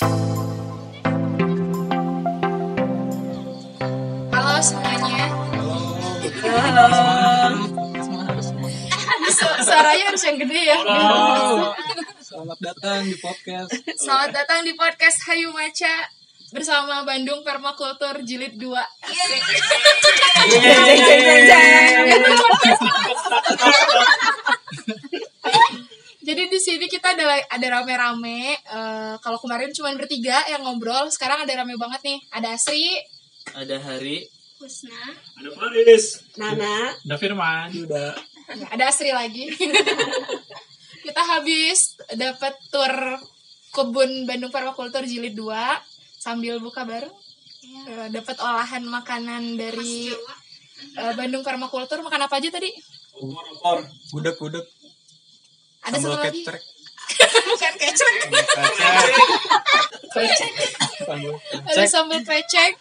Halo semuanya. Su- Suaranya harus yang gede ya. Selamat datang di podcast. Selamat datang di podcast Hayu Maca bersama Bandung Permakultur Jilid 2. Asik. Jadi di sini kita ada ada rame-rame. Eh, kalau kemarin cuma bertiga yang ngobrol, sekarang ada rame banget nih. Ada Asri, ada hari Husna, Ada Faris. Nana, Ada Firman. Udah. Ya, ada Asri lagi. kita habis dapat tur kebun Bandung Permakultur Jilid 2 sambil buka bareng. Eh, dapat olahan makanan dari eh, Bandung Permakultur. Makan apa aja tadi? Opor. Gudeg gudeg. Ada Sambal satu lagi? Bukan. Sambal Ada sambal krecek.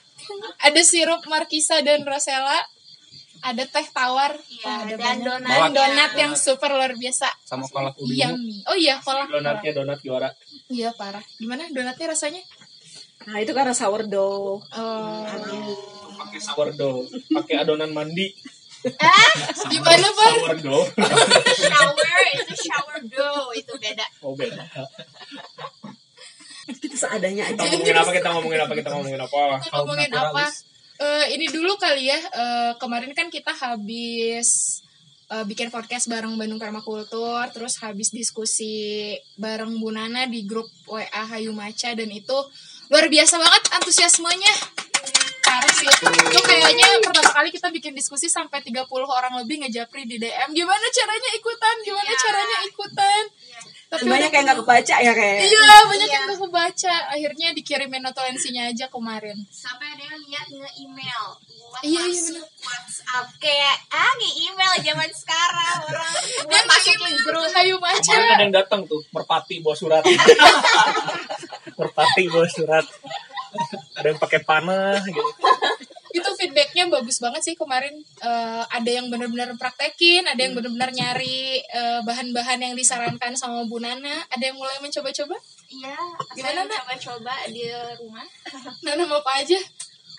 Ada sirup markisa dan rosella. Ada teh tawar. Wah, ada dan donat. Dan donat yang super luar biasa. sama kolak ubi. Yummy. Oh iya, kolak. Donatnya donat juara. Iya, parah. Gimana donatnya rasanya? nah itu karena sourdough. Oh. Pakai sourdough. Pakai adonan mandi. Gimana, Pak? Sourdough. shower itu shower dough itu beda Oh beda. Kita seadanya Kita aja. ngomongin apa? Kita ngomongin apa? Kita ngomongin apa? Kita ngomongin apa? Eh, ini dulu kali ya. Eh, kemarin kan kita habis eh, bikin podcast bareng Bandung Permakultur, terus habis diskusi bareng Bu Nana di grup WA Hayu Maca dan itu luar biasa banget antusiasmenya. Parah sih. Itu kayaknya pertama kali kita bikin diskusi sampai 30 orang lebih ngejapri di DM. Gimana caranya ikutan? Gimana caranya ikutan? Tapi Banyak yang nggak kebaca ya kayak. Iya, banyak yang gak kebaca. Akhirnya dikirimin notulensinya aja kemarin. sampai ada yang niat nge-email buat Iya, iya, masuk WhatsApp kayak ah nge-email zaman sekarang orang buat Dan masukin grup Hayu Maca. Kemarin ada yang datang tuh, merpati bawa surat. merpati bawa surat. Ada yang pakai panah gitu. itu feedbacknya bagus banget sih kemarin Eh, ada yang benar-benar praktekin ada yang benar-benar nyari eh, bahan-bahan yang disarankan sama Bu Nana. Ada yang mulai mencoba-coba? Iya Gimana, saya Nak? coba-coba di rumah. Nana mau apa aja?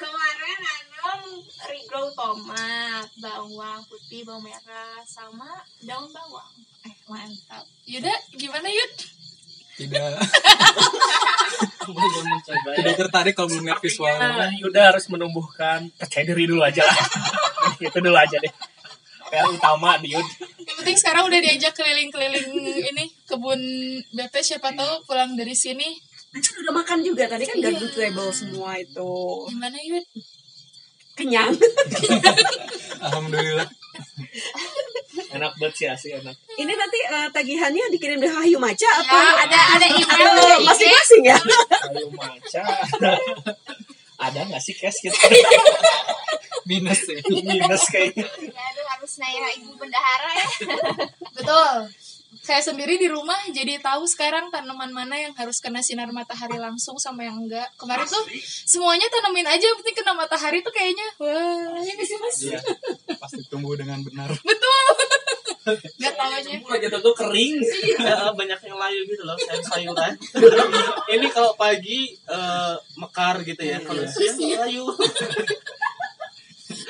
Kemarin nanam regrow tomat bawang putih bawang merah sama daun bawang. Eh mantap. Yuda gimana Yud Tidak. belum mencoba Tidak tertarik kalau belum lihat visualnya. Yuda harus menumbuhkan percaya diri dulu aja lah. Itu dulu aja deh. Yang utama di Yud. yang penting sekarang udah diajak keliling-keliling ini kebun BP siapa tahu pulang dari sini Kan udah makan juga tadi kan garden table semua itu. gimana Yud Kenyang. Alhamdulillah. Enak banget sih asli enak. Ini nanti eh, tagihannya dikirim dari Hayu Maca ya atau ada ada email atau masing-masing ya? Ayo maca. Ada nggak sih cash gitu? Minus ya. Minus kayaknya. ya aduh harus nanya ibu bendahara ya betul saya sendiri di rumah jadi tahu sekarang tanaman mana yang harus kena sinar matahari langsung sama yang enggak kemarin tuh semuanya tanamin aja yang penting kena matahari tuh kayaknya wah ini sih mas Iya. Pasti tumbuh dengan benar. betul nggak tahu aja. Lagi tuh kering. Ya, banyak yang layu gitu loh sayur sayuran. Ini kalau pagi eh, mekar gitu ya kalau siang layu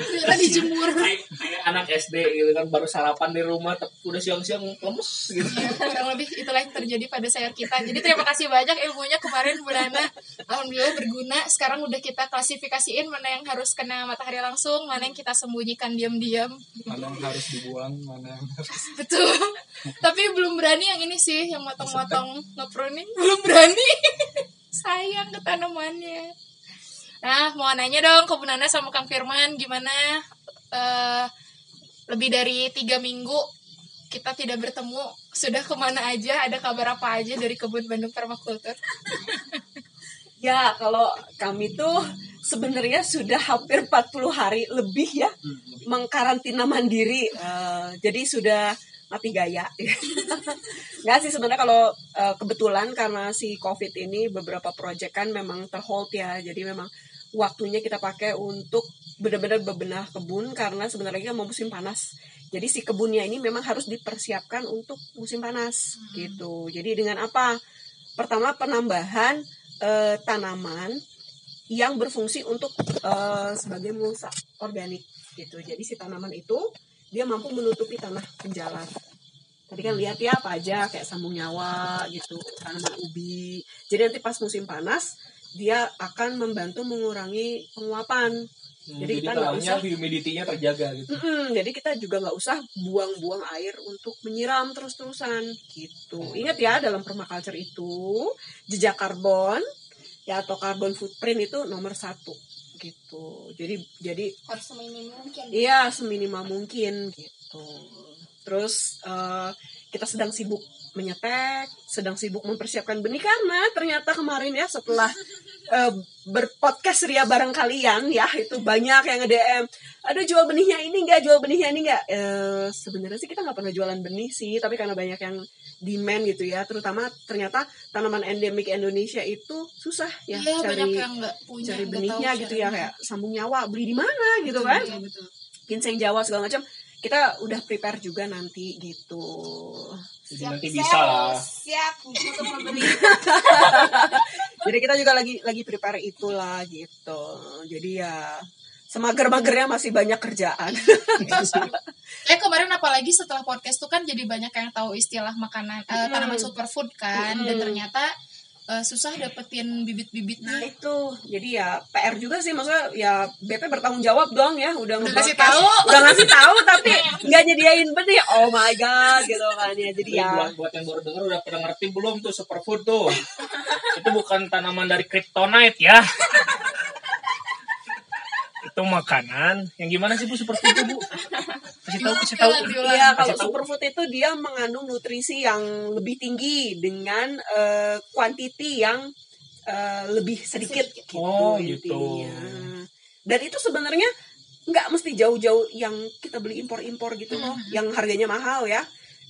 ternyata dijemur Kayak kayak anak SD gitu kan baru sarapan di rumah tapi udah siang-siang lemes gitu. Ya, kurang lebih itulah yang terjadi pada sayur kita jadi terima kasih banyak ilmunya kemarin Bu Nana alhamdulillah berguna sekarang udah kita klasifikasiin mana yang harus kena matahari langsung mana yang kita sembunyikan diam-diam Mana yang harus dibuang, mana yang harus. Betul. Tapi belum berani yang ini sih, yang motong-motong nge-pruning. Belum berani. Sayang ke tanamannya. Nah, mau nanya dong ke Bu Nana sama Kang Firman, gimana eh, lebih dari tiga minggu kita tidak bertemu, sudah ke mana aja, ada kabar apa aja dari kebun Bandung Permakultur? Ya, kalau kami tuh sebenarnya sudah hampir 40 hari lebih ya mengkarantina mandiri. Eh, jadi sudah mati gaya. Nggak sih sebenarnya kalau eh, kebetulan karena si COVID ini beberapa proyek kan memang terhold ya. Jadi memang waktunya kita pakai untuk benar-benar bebenah kebun karena sebenarnya kan mau musim panas. Jadi si kebunnya ini memang harus dipersiapkan untuk musim panas gitu. Jadi dengan apa? Pertama penambahan eh, tanaman yang berfungsi untuk eh, sebagai mulsa organik gitu. Jadi si tanaman itu dia mampu menutupi tanah penjalar. Tadi kan lihat ya apa aja kayak sambung nyawa gitu, tanaman ubi. Jadi nanti pas musim panas dia akan membantu mengurangi penguapan. Hmm, Jadi jadi kita nggak usah- humidity-nya terjaga gitu. Mm-mm, jadi kita juga nggak usah buang-buang air untuk menyiram terus-terusan gitu. Ingat ya dalam permaculture itu jejak karbon ya atau carbon footprint itu nomor satu gitu. Jadi jadi harus seminim mungkin Iya, seminimal mungkin gitu. Terus eh, kita sedang sibuk menyetek, sedang sibuk mempersiapkan benih karena ternyata kemarin ya setelah eh, berpodcast ria bareng kalian ya itu banyak yang nge-DM, aduh jual benihnya ini enggak, jual benihnya ini enggak. Eh, sebenarnya sih kita nggak pernah jualan benih sih, tapi karena banyak yang demand gitu ya, terutama ternyata tanaman endemik Indonesia itu susah ya Iya, banyak cari yang nggak punya cari benihnya tahu gitu ya kayak sambung nyawa beli di mana gitu kan? Iya, betul. ginseng Jawa segala macam. Kita udah prepare juga nanti gitu. Jadi nanti bisa lah. siap untuk membeli. Jadi kita juga lagi lagi prepare itulah gitu. Jadi ya semager-magernya masih banyak kerjaan Eh kemarin apalagi setelah podcast tuh kan jadi banyak yang tahu istilah makanan eh, tanaman superfood kan dan Mm. ternyata eh, susah dapetin bibit-bibitnya. nah itu jadi ya PR juga sih maksudnya ya BP bertanggung jawab dong ya udah ngasih tahu. udah ngasih tahu tapi nggak nyediain benih oh my god gitu kan ya jadi Jadi ya buat, buat yang baru denger udah pada ngerti belum tuh superfood tuh. itu bukan tanaman dari kryptonite ya. Itu makanan. Yang gimana sih Bu superfood itu, Bu? Kasih tahu, kasih tahu. Iya, kalau superfood itu dia mengandung nutrisi yang lebih tinggi dengan quantity yang eh, lebih sedikit, gitu, Oh, gitu. intinya. Dan itu sebenarnya nggak mesti jauh-jauh yang kita beli impor-impor gitu loh, yang harganya mahal ya.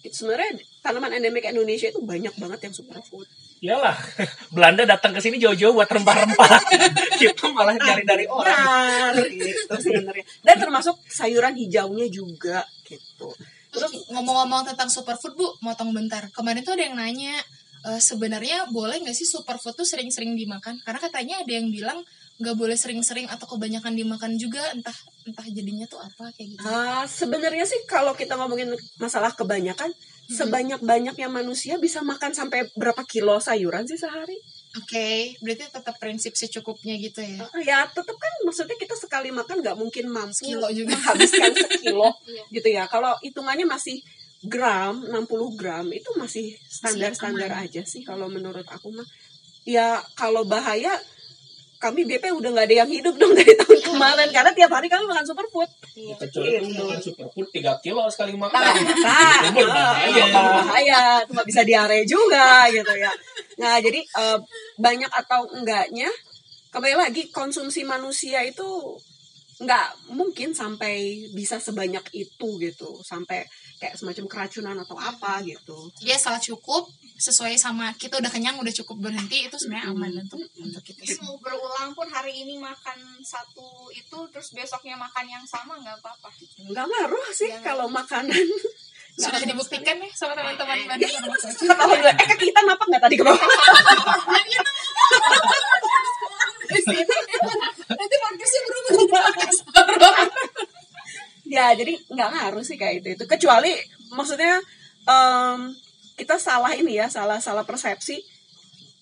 Itu sebenarnya tanaman endemik Indonesia itu banyak banget yang superfood. Iyalah, Belanda datang ke sini jauh-jauh buat rempah-rempah. Kita malah nyari dari orang. Benar, gitu sebenarnya. Dan termasuk sayuran hijaunya juga gitu. Terus ngomong-ngomong tentang superfood bu, motong bentar. Kemarin tuh ada yang nanya eh, sebenarnya boleh nggak sih superfood tuh sering-sering dimakan? Karena katanya ada yang bilang nggak boleh sering-sering atau kebanyakan dimakan juga. Entah entah jadinya tuh apa kayak gitu. Ah, sebenarnya sih kalau kita ngomongin masalah kebanyakan, sebanyak-banyaknya manusia bisa makan sampai berapa kilo sayuran sih sehari? Oke, berarti tetap prinsip secukupnya gitu ya. Ah, Ya, tetap kan maksudnya kita sekali makan nggak mungkin mampu Sekilo juga. menghabiskan sekilo Iya. gitu ya. Kalau hitungannya masih gram, 60 gram itu masih standar-standar aja sih kalau menurut aku mah. Ya, kalau bahaya kami BP udah nggak ada yang hidup dong dari tahun kemarin karena tiap hari kami makan superfood. Kecuali itu makan superfood 3 kilo sekali makan. nah, itu berbahaya, cuma bisa diare juga gitu ya. Nah, jadi eh, banyak atau enggaknya kembali lagi konsumsi manusia itu nggak mungkin sampai bisa sebanyak itu gitu, sampai kayak semacam keracunan atau apa gitu. Dia salah cukup sesuai sama kita udah kenyang udah cukup berhenti itu sebenarnya aman untuk untuk kita semua. mau berulang pun hari ini makan satu itu terus besoknya makan yang sama nggak apa-apa. Nggak ngaruh sih kalau makanan. Sudah dibuktikan ya sama teman-teman Bandung sama. Ketahuan gue, eh kaki kita napak nggak tadi ke bawah? Nanti podcastnya berubah jadi podcast horor. ya jadi nggak ngaruh sih kayak itu itu kecuali maksudnya em, kita salah ini ya salah salah persepsi.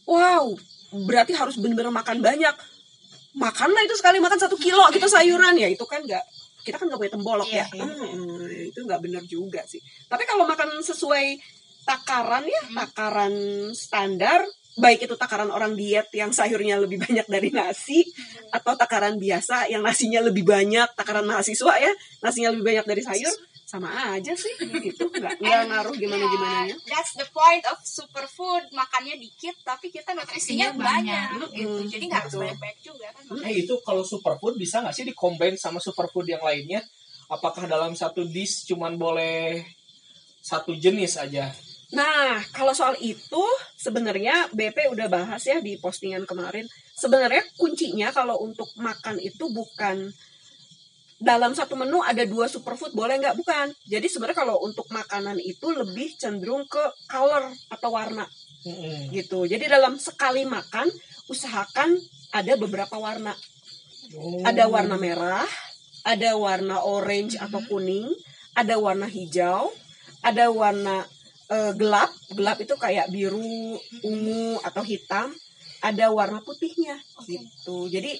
Wow berarti harus bener-bener makan banyak. Makanlah itu sekali makan satu kilo gitu sayuran. Ya itu kan nggak kita kan nggak punya tembolok Iya, ya. iya. Hmm, itu nggak bener juga sih. Tapi kalau makan sesuai takaran ya takaran standar baik itu takaran orang diet yang sayurnya lebih banyak dari nasi atau takaran biasa yang nasinya lebih banyak takaran mahasiswa ya nasinya lebih banyak dari sayur sama aja sih itu nggak nggak ngaruh gimana gimana Ya, That's the point of superfood. Makannya dikit tapi kita nutrisinya banyak, banyak. gitu. Mm, Jadi nggak harus betul. banyak-banyak juga kan. Eh itu kalau superfood bisa nggak sih dicombine sama superfood yang lainnya? Apakah dalam satu dish cuman boleh satu jenis aja? Nah, kalau soal itu sebenarnya BP udah bahas ya di postingan kemarin. Sebenarnya kuncinya kalau untuk makan itu bukan dalam satu menu ada dua superfood boleh nggak bukan. Jadi sebenarnya kalau untuk makanan itu lebih cenderung ke color atau warna Mm-mm. gitu. Jadi dalam sekali makan usahakan ada beberapa warna. Oh. Ada warna merah, ada warna orange atau kuning, ada warna hijau, ada warna eh, gelap. Gelap itu kayak biru, ungu atau hitam. Ada warna putihnya gitu. Jadi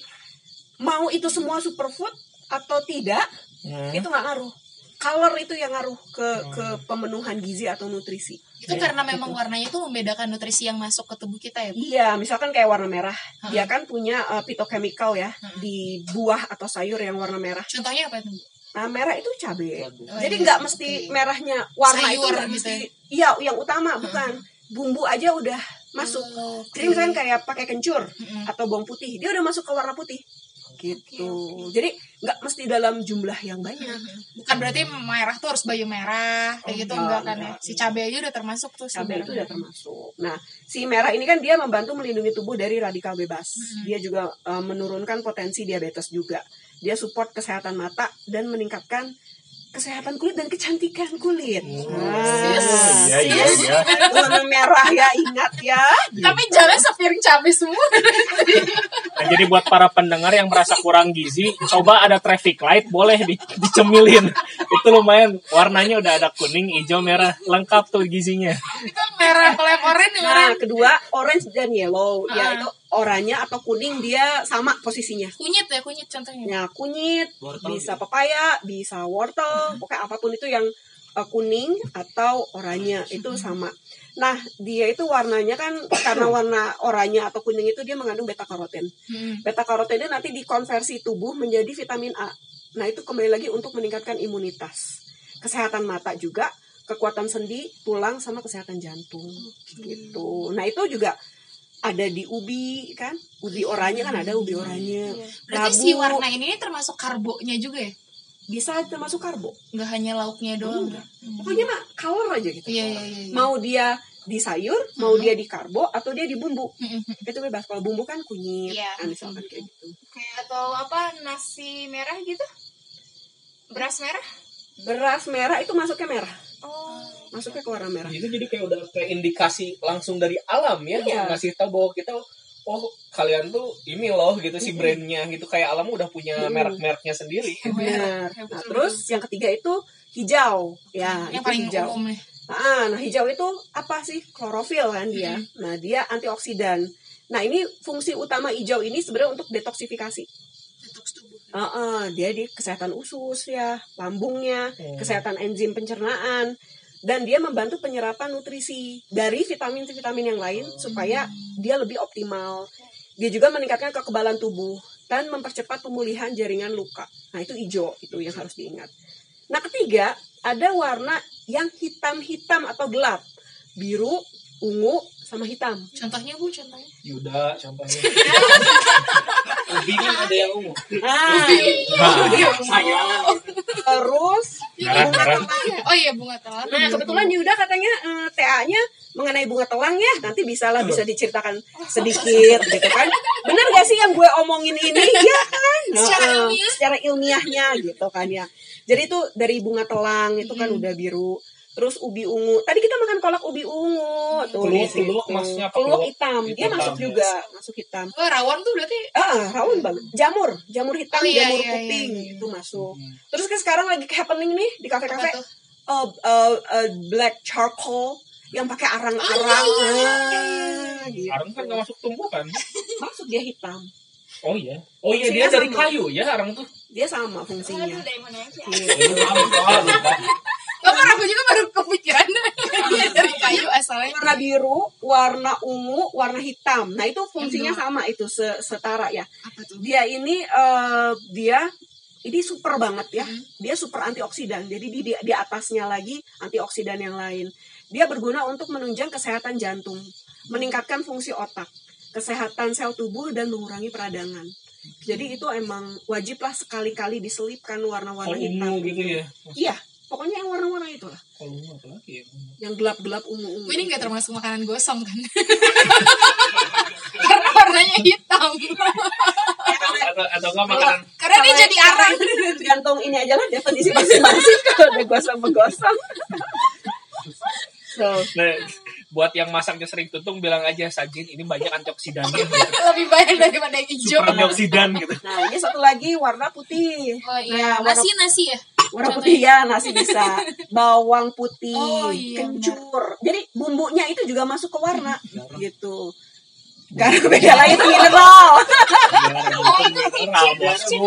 mau itu semua superfood atau tidak Hmm. itu nggak ngaruh. Color itu yang ngaruh ke ke pemenuhan gizi atau nutrisi. Itu karena memang warnanya itu membedakan nutrisi yang masuk ke tubuh kita ya. Bu? Iya, misalkan kayak warna merah, Ha. dia kan punya uh, phytochemical ya Ha. di buah atau sayur yang warna merah. Contohnya apa itu? Bu? Nah, merah itu cabai. Oh, Jadi iya, nggak oke. mesti merahnya warna itu Sayur nggak gitu mesti ya? iya yang utama bukan. Bumbu aja udah masuk. Oh, oke. Jadi misalnya kayak pakai kencur Mm-mm. atau bawang putih, dia udah masuk ke warna putih. Gitu. Jadi nggak mesti dalam jumlah yang banyak. Bukan berarti merah tuh harus baju merah kayak gitu Oh, enggak enggak, kan ya. Si cabai aja udah termasuk tuh Cabai itu udah termasuk. Nah, si merah ini kan dia membantu melindungi tubuh dari radikal bebas. Hmm. Dia juga uh, menurunkan potensi diabetes juga. Dia support kesehatan mata dan meningkatkan kesehatan kulit dan kecantikan kulit. Nah, Iya, iya, sis, iya. warna merah ya ingat ya. Tapi jangan sepiring cabai semua. Nah, jadi buat para pendengar yang merasa kurang gizi, coba ada traffic light boleh di- dicemilin. Itu lumayan warnanya udah ada kuning, hijau, merah, lengkap tuh gizinya. Itu merah kalau yang oranye Nah, oranye. kedua orange dan yellow. Ah. Ya itu oranye atau kuning dia sama posisinya. Kunyit ya, kunyit contohnya. Ya, kunyit, Wortel bisa pepaya, bisa wortel, pokoknya apa pun itu yang uh, kuning atau oranye itu sama. Nah, dia itu warnanya kan karena warna oranye atau kuning itu dia mengandung beta karoten. Hmm. Beta karoten ini nanti dikonversi tubuh menjadi vitamin A. Nah, itu kembali lagi untuk meningkatkan imunitas. Kesehatan mata juga, kekuatan sendi, tulang sama kesehatan jantung gitu. Nah, itu juga ada di ubi kan? Ubi oranye kan ada ubi oranye. Berarti Labu. si warna ini termasuk karbonya juga ya? Bisa termasuk karbo. Nggak hanya lauknya doang. ya? Pokoknya mah color aja gitu. Iya, iya, iya. iya. Mau dia di sayur, mau dia di karbo, atau dia di bumbu. Mm-mm. Itu bebas. Kalau bumbu kan kunyit, Iya. kan misalkan kayak gitu. Kayak atau apa nasi merah gitu? Beras merah? Beras merah itu masuknya merah. Oh. Masuknya ke warna merah. Itu jadi kayak udah kayak indikasi langsung dari alam ya, Iya. ngasih tahu bahwa kita oh kalian tuh ini loh gitu si brandnya gitu kayak alam udah punya Mm. merek-mereknya sendiri. Benar. Ya, Nah, terus yang ketiga itu hijau. Ya, yang itu paling hijau. umum nih. Ah, nah hijau itu apa sih? Klorofil kan dia. Nah, dia antioksidan. Nah, ini fungsi utama hijau ini sebenarnya untuk detoksifikasi. Detox tubuh. Heeh, dia di kesehatan usus ya, lambungnya, Hmm. kesehatan enzim pencernaan, dan dia membantu penyerapan nutrisi dari vitamin-vitamin yang lain supaya dia lebih optimal. Dia juga meningkatkan kekebalan tubuh dan mempercepat pemulihan jaringan luka. Nah itu hijau itu yang harus diingat. Nah ketiga ada warna yang hitam-hitam atau gelap, biru, ungu, sama hitam. Contohnya Bu, contohnya. Yuda contohnya. Ubi kan ada yang ungu. Nah, sayang terus bunga merah. telang. Oh iya bunga telang. Nah, kebetulan Yuda katanya eh, TA-nya mengenai bunga telang ya. Nanti bisa lah bisa diceritakan sedikit gitu kan. Bener gak sih yang gue omongin ini? Iya kan? Secara Heeh, ilmiah. secara ilmiahnya gitu kan ya. Jadi itu dari bunga telang itu kan udah biru. Terus ubi ungu. Tadi kita makan kolak ubi ungu. Tuh, Keluak- di situ. keluak maksudnya apa? Keluak Keluak hitam. Dia hitam, masuk ya. juga, masuk hitam. Oh, rawon tuh berarti Ah, rawon banget. Jamur, jamur hitam, Oh, iya, jamur iya, putih iya, iya. itu masuk. Hmm. Terus kan sekarang lagi happening nih di kafe-kafe apa tuh? uh, uh, uh, black charcoal yang pakai arang-arang. Ah, gitu. Arang kan nggak masuk tumbuhan. Masuk dia hitam. Oh iya. Oh iya dia Fungsinya dari sama. kayu ya arang tuh. Dia sama fungsinya. dari mana aja? Gitu. Bapak aku juga kepikiran dia dari kayu asalnya. Warna biru, warna ungu, warna hitam. Nah itu fungsinya sama itu se- setara ya. Apa tuh? Dia ini eh, dia ini super banget ya. Dia super antioksidan. Jadi di di, di atasnya lagi antioksidan yang lain. Dia berguna untuk menunjang kesehatan jantung, meningkatkan fungsi otak, kesehatan sel tubuh dan mengurangi peradangan. Jadi itu emang wajiblah sekali-kali diselipkan warna-warna Kalau hitam. ungu gitu ya. Iya, pokoknya yang warna-warna itu lah. Kalau ungu apa lagi ya? Yang gelap-gelap ungu-ungu. Ini nggak termasuk makanan gosong kan? Karena warnanya hitam. Atau atau enggak makanan Karena dia jadi arang. Tergantung ini aja lah definisi masing-masing kalau ada gosong menggosong. So, Nah, buat yang masaknya sering tuntung bilang aja sajin ini banyak antioksidannya gitu. Lebih banyak daripada yang hijau. antioksidan gitu Nah, ini satu lagi warna putih. Oh iya, Nah, warna, nasi nasi ya. Warna putih ya, nasi bisa. Bawang putih, Oh, iya, kencur. Jadi bumbunya itu juga masuk ke warna gitu. Karena beda lagi itu mineral. mineral bosku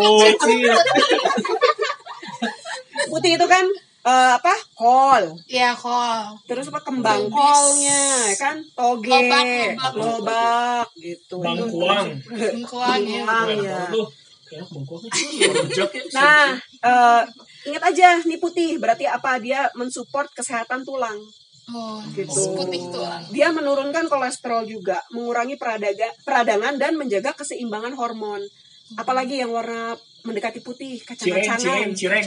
Putih itu kan eh, apa? Kol. Iya, kol. Terus apa kembang kolnya, ya kan? Toge, Lobak, lobak. lobak, gitu. bangkuang Bengkoang ya. Bengkoang, ya. Ya. Nah, eh, ingat aja nih putih berarti apa? Dia mensupport kesehatan tulang. Oh, Gitu. putih tulang. Dia menurunkan kolesterol juga, mengurangi peradaga, peradangan dan menjaga keseimbangan hormon. Apalagi yang warna mendekati putih, cireng cireng kacang-kacangan. cireng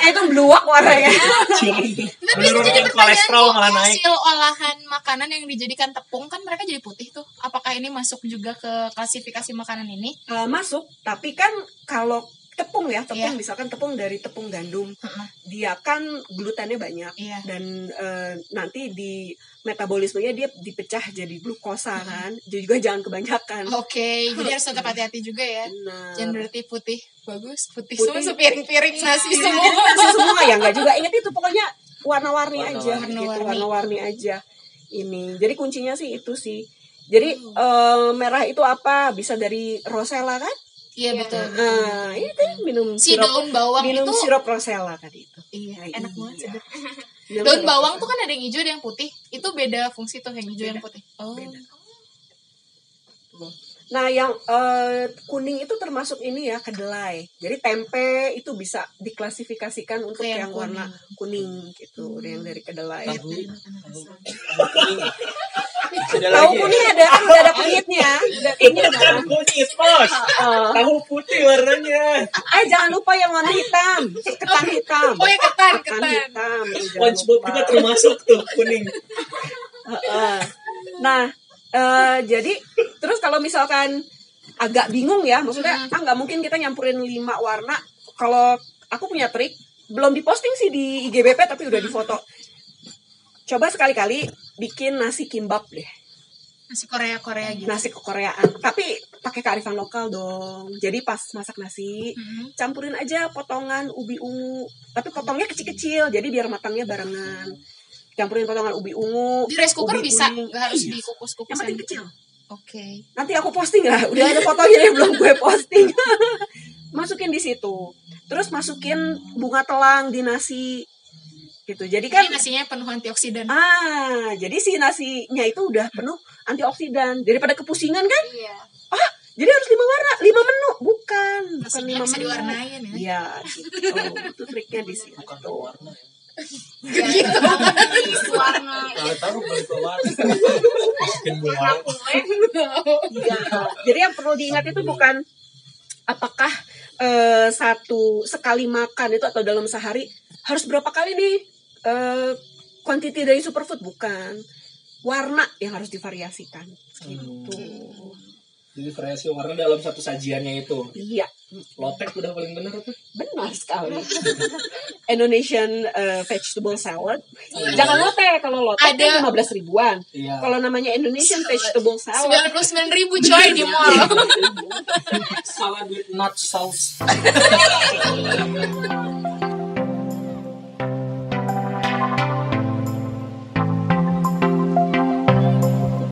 Eh, itu beluak warnanya. cireng Tapi itu jadi kolesterol malah naik hasil olahan makanan yang dijadikan tepung kan mereka jadi putih tuh. Apakah ini masuk juga ke klasifikasi makanan ini? Eh, masuk, tapi kan kalau tepung ya, tepung Iya. misalkan tepung dari tepung gandum, Heeh. dia kan glutennya banyak Iya. dan eh, nanti di metabolismenya dia dipecah jadi glukosa kan. Jadi juga jangan kebanyakan. Oke, jadi harus tetap hati-hati juga ya. Nah, Jangan berarti putih bagus, putih, Putih. semua sepiring-piring nasi Iya, semua. jadi nasi semua ya enggak juga ingat itu pokoknya warna-warni aja Warna-warni. gitu warna-warni aja ini jadi kuncinya sih itu sih jadi eh, merah itu apa bisa dari rosella kan Iya betul. nah itu minum Si sirup daun bawang minum itu sirup rosella tadi itu iya, enak iya. banget sedap. Minum Daun bawang rosella. tuh kan ada yang hijau, ada yang putih. Itu beda fungsi tuh yang hijau yang putih. Oh. Beda. Nah, yang eh, kuning itu termasuk ini ya kedelai. Jadi tempe itu bisa diklasifikasikan untuk yang yang, warna kuning gitu, yang dari kedelai. Tahu. Tahu kuning. Ada Tahu lagi ya? kuning ada kan udah ada kunyitnya, udah kunyitnya. kunyit bos tahu putih warnanya Eh jangan lupa yang warna hitam, ketan hitam. Oh ya ketan, Ketan ketan. hitam. SpongeBob juga termasuk tuh kuning Heeh. Nah, eh, jadi terus kalau misalkan agak bingung ya, maksudnya ah nggak mungkin kita nyampurin lima warna. Kalau aku punya trik, belum diposting sih di IGBP tapi udah difoto. Coba sekali-kali bikin nasi kimbap deh, Nasi Korea Korea gitu. nasi kekoreaan. Tapi pakai kearifan lokal dong. Jadi pas masak nasi, Hmm. campurin aja potongan ubi ungu. Tapi potongnya kecil-kecil, jadi biar matangnya barengan. Campurin potongan ubi ungu. Di rice cooker ubi bisa, nggak harus Iya. dikukus-kukus. Yang penting gitu. kecil. Oke. nanti aku posting lah udah ada fotonya yang belum gue posting masukin di situ terus masukin bunga telang di nasi gitu jadi kan Jadi nasinya penuh antioksidan. ah jadi si nasinya itu udah penuh antioksidan daripada kepusingan kan Iya. jadi harus lima warna lima menu bukan bukan Nasinya lima bisa menu diwarnain ya. Iya, gitu. itu triknya di situ. Bukan ya. Gitu. warna Kalau tahu bukan pewarna. Masukin warna bola. kue Iya. Jadi yang perlu diingat itu bukan apakah eh, satu sekali makan itu atau dalam sehari harus berapa kali nih eh quantity dari superfood bukan warna yang harus divariasikan gitu. jadi variasi warna dalam satu sajiannya itu Iya, lotek udah paling benar tuh benar sekali. Indonesian eh, vegetable salad. Jangan lotte kalau lotte Ada- kan 15 ribuan. iya Kalau namanya Indonesian vegetable salad Sembilan puluh sembilan ribu coy di mall. Salad with nut sauce.